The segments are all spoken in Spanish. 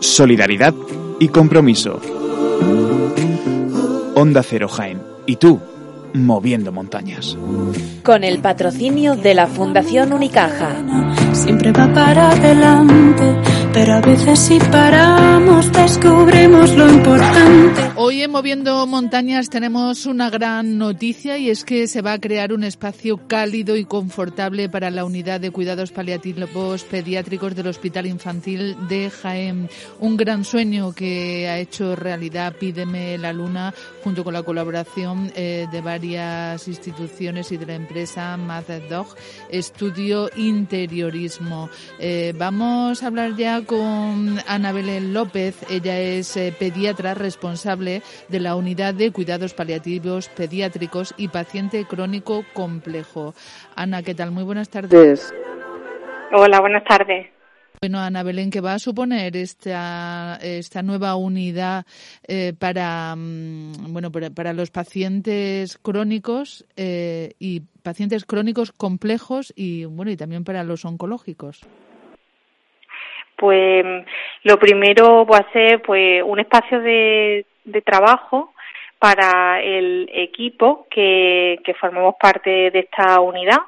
Solidaridad y compromiso. Onda Cero Jaén. ¿Y tú? moviendo montañas. Con el patrocinio de la Fundación Unicaja. Siempre va para adelante, pero a veces si paramos descubrimos lo importante. Hoy en Moviendo Montañas tenemos una gran noticia y es que se va a crear un espacio cálido y confortable para la unidad de cuidados paliativos pediátricos del Hospital Infantil de Jaén. Un gran sueño que ha hecho realidad Pídeme la Luna junto con la colaboración eh, de varios instituciones y de la empresa Mother Dog, Estudio Interiorismo. Eh, vamos a hablar ya con Ana Belén López. Ella es eh, pediatra responsable de la unidad de cuidados paliativos pediátricos y paciente crónico complejo. Ana, ¿qué tal? Muy buenas tardes. Hola, buenas tardes. Bueno, Ana Belén, ¿qué va a suponer esta, esta nueva unidad eh, para, mm, bueno, para, los pacientes crónicos eh, y pacientes crónicos complejos y, bueno, y también para los oncológicos? Pues lo primero va a ser pues un espacio de, de trabajo para el equipo que, que formamos parte de esta unidad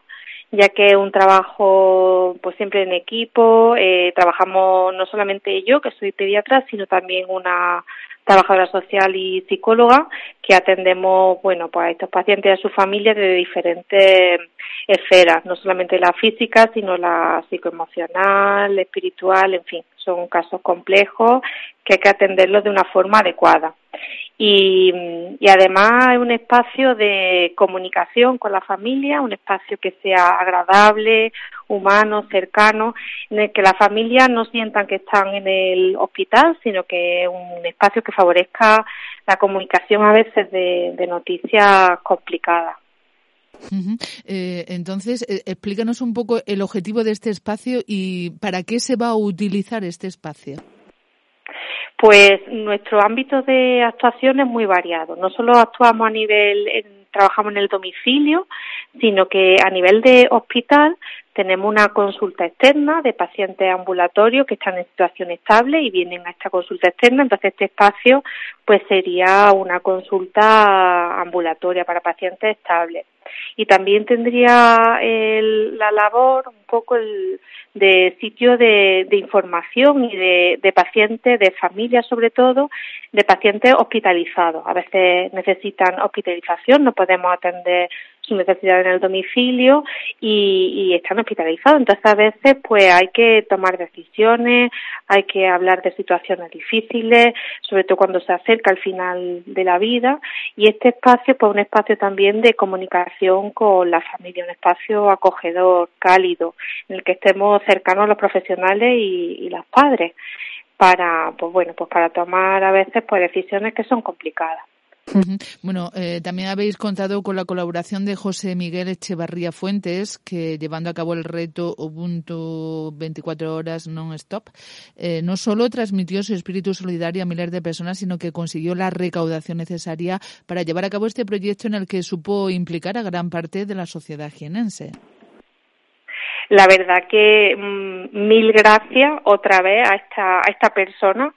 ya que es un trabajo pues siempre en equipo, eh, trabajamos no solamente yo, que soy pediatra, sino también una trabajadora social y psicóloga que atendemos, bueno, pues a estos pacientes y a su familia de diferentes esferas, no solamente la física, sino la psicoemocional, espiritual, en fin, son casos complejos que hay que atenderlos de una forma adecuada y, y además es un espacio de comunicación con la familia, un espacio que sea agradable, humano, cercano, en el que la familia no sientan que están en el hospital, sino que es un espacio que favorezca la comunicación a veces de, de noticias complicadas. Eh, entonces, eh, explícanos un poco el objetivo de este espacio y para qué se va a utilizar este espacio. Pues nuestro ámbito de actuación es muy variado. No solo actuamos a nivel, trabajamos en el domicilio, sino que a nivel de hospital tenemos una consulta externa de pacientes ambulatorios que están en situación estable y vienen a esta consulta externa. Entonces este espacio pues sería una consulta ambulatoria para pacientes estables. Y también tendría la labor un poco el, de sitio de, información y de, de, pacientes, de familias sobre todo, de pacientes hospitalizados. A veces necesitan hospitalización, no podemos atender su necesidad en el domicilio y, y, están hospitalizados. Entonces a veces pues hay que tomar decisiones, hay que hablar de situaciones difíciles, sobre todo cuando se acerca al final de la vida y este espacio pues un espacio también de comunicación con la familia, un espacio acogedor, cálido, en el que estemos cercanos a los profesionales y, y los padres para pues bueno pues para tomar a veces pues decisiones que son complicadas. Bueno, eh, también habéis contado con la colaboración de José Miguel Echevarría Fuentes, que llevando a cabo el reto Ubuntu 24 horas non-stop, eh, no solo transmitió su espíritu solidario a miles de personas, sino que consiguió la recaudación necesaria para llevar a cabo este proyecto en el que supo implicar a gran parte de la sociedad jienense. La verdad que mm, mil gracias otra vez a esta, a esta persona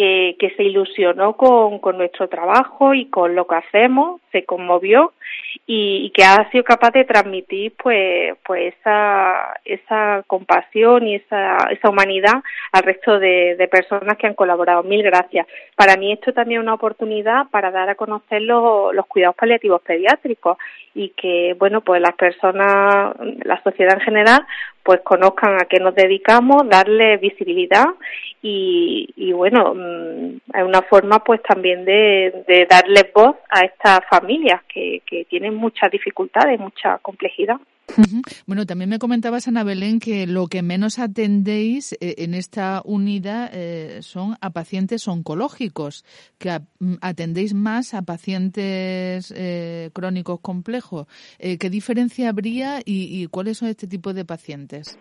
que, se ilusionó con, con nuestro trabajo y con lo que hacemos, se conmovió y, que ha sido capaz de transmitir pues pues esa esa compasión y esa esa humanidad al resto de, de personas que han colaborado. Mil gracias. Para mí esto también es una oportunidad para dar a conocer los, los cuidados paliativos pediátricos y que bueno pues las personas la sociedad en general pues conozcan a qué nos dedicamos, darle visibilidad y, y bueno, mm, es una forma pues también de, de darle voz a estas familias que, que tienen muchas dificultades, mucha complejidad. Bueno, también me comentabas, Ana Belén, que lo que menos atendéis eh, en esta unidad eh, son a pacientes oncológicos, que mm, atendéis más a pacientes eh, crónicos complejos. ¿Qué diferencia habría y, y cuáles son este tipo de pacientes?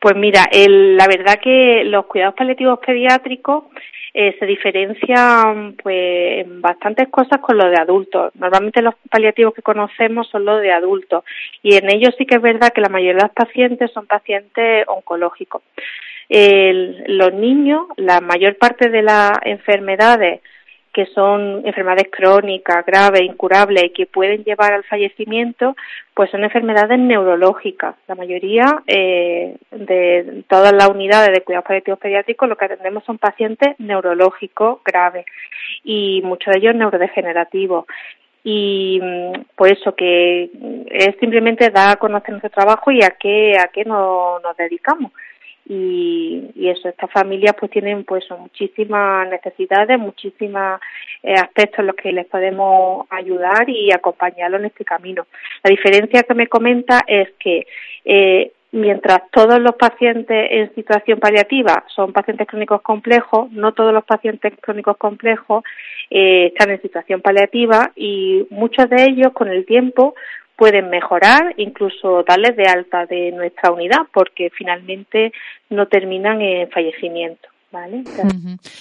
Pues mira, la verdad que los cuidados paliativos pediátricos eh, se diferencian pues en bastantes cosas con los de adultos. Normalmente los paliativos que conocemos son los de adultos y en ellos sí que es verdad que la mayoría de los pacientes son pacientes oncológicos. los niños, la mayor parte de las enfermedades que son enfermedades crónicas, graves, incurables y que pueden llevar al fallecimiento, pues son enfermedades neurológicas. La mayoría eh, de todas las unidades de cuidados paliativos pediátricos lo que atendemos son pacientes neurológicos graves y muchos de ellos neurodegenerativos y pues eso que es simplemente dar a conocer nuestro trabajo y a qué a qué nos dedicamos y, y eso, estas familias pues tienen pues muchísimas necesidades, muchísimos eh, aspectos en los que les podemos ayudar y acompañarlos en este camino. La diferencia que me comenta es que eh, mientras todos los pacientes en situación paliativa son pacientes crónicos complejos, no todos los pacientes crónicos complejos eh, están en situación paliativa y muchos de ellos con el tiempo pueden mejorar, incluso darles de alta de nuestra unidad, porque finalmente no terminan en fallecimiento. ¿Vale?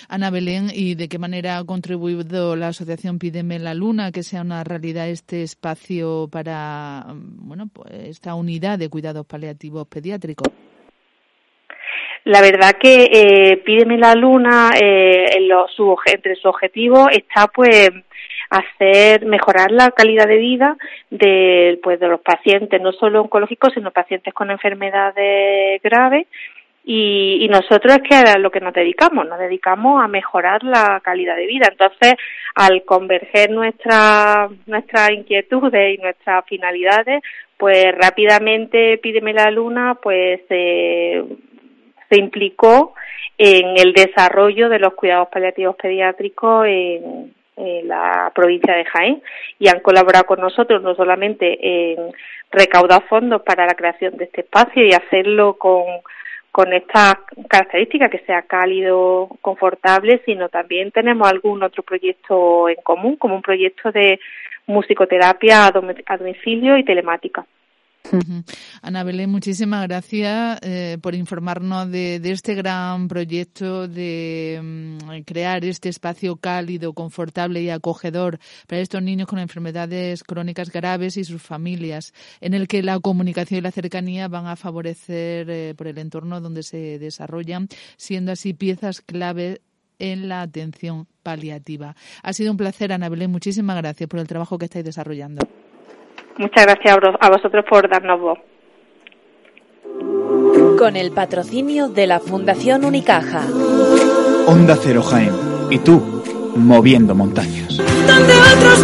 Ana Belén, ¿y de qué manera ha contribuido la Asociación Pídeme la Luna que sea una realidad este espacio para bueno, pues esta unidad de cuidados paliativos pediátricos? La verdad que eh, Pídeme la Luna, eh, en su, entre su objetivo está pues hacer mejorar la calidad de vida de pues de los pacientes no solo oncológicos sino pacientes con enfermedades graves y, y, nosotros es que a lo que nos dedicamos, nos dedicamos a mejorar la calidad de vida. Entonces, al converger nuestras nuestras inquietudes y nuestras finalidades, pues rápidamente Pídeme la Luna, pues se implicó en el desarrollo de los cuidados paliativos pediátricos en, la provincia de Jaén y han colaborado con nosotros no solamente en recaudar fondos para la creación de este espacio y hacerlo con, con estas características, que sea cálido, confortable, sino también tenemos algún otro proyecto en común, como un proyecto de musicoterapia a domicilio y telemática. Ana Belén, muchísimas gracias eh, por informarnos de, este gran proyecto de mm, crear este espacio cálido, confortable y acogedor para estos niños con enfermedades crónicas graves y sus familias, en el que la comunicación y la cercanía van a favorecer eh, por el entorno donde se desarrollan, siendo así piezas clave en la atención paliativa. Ha sido un placer, Ana Belén. Muchísimas gracias por el trabajo que estáis desarrollando. Muchas gracias a vosotros por darnos voz. Con el patrocinio de la Fundación Unicaja. Onda Cero Jaén. Y tú, moviendo montañas. Donde otros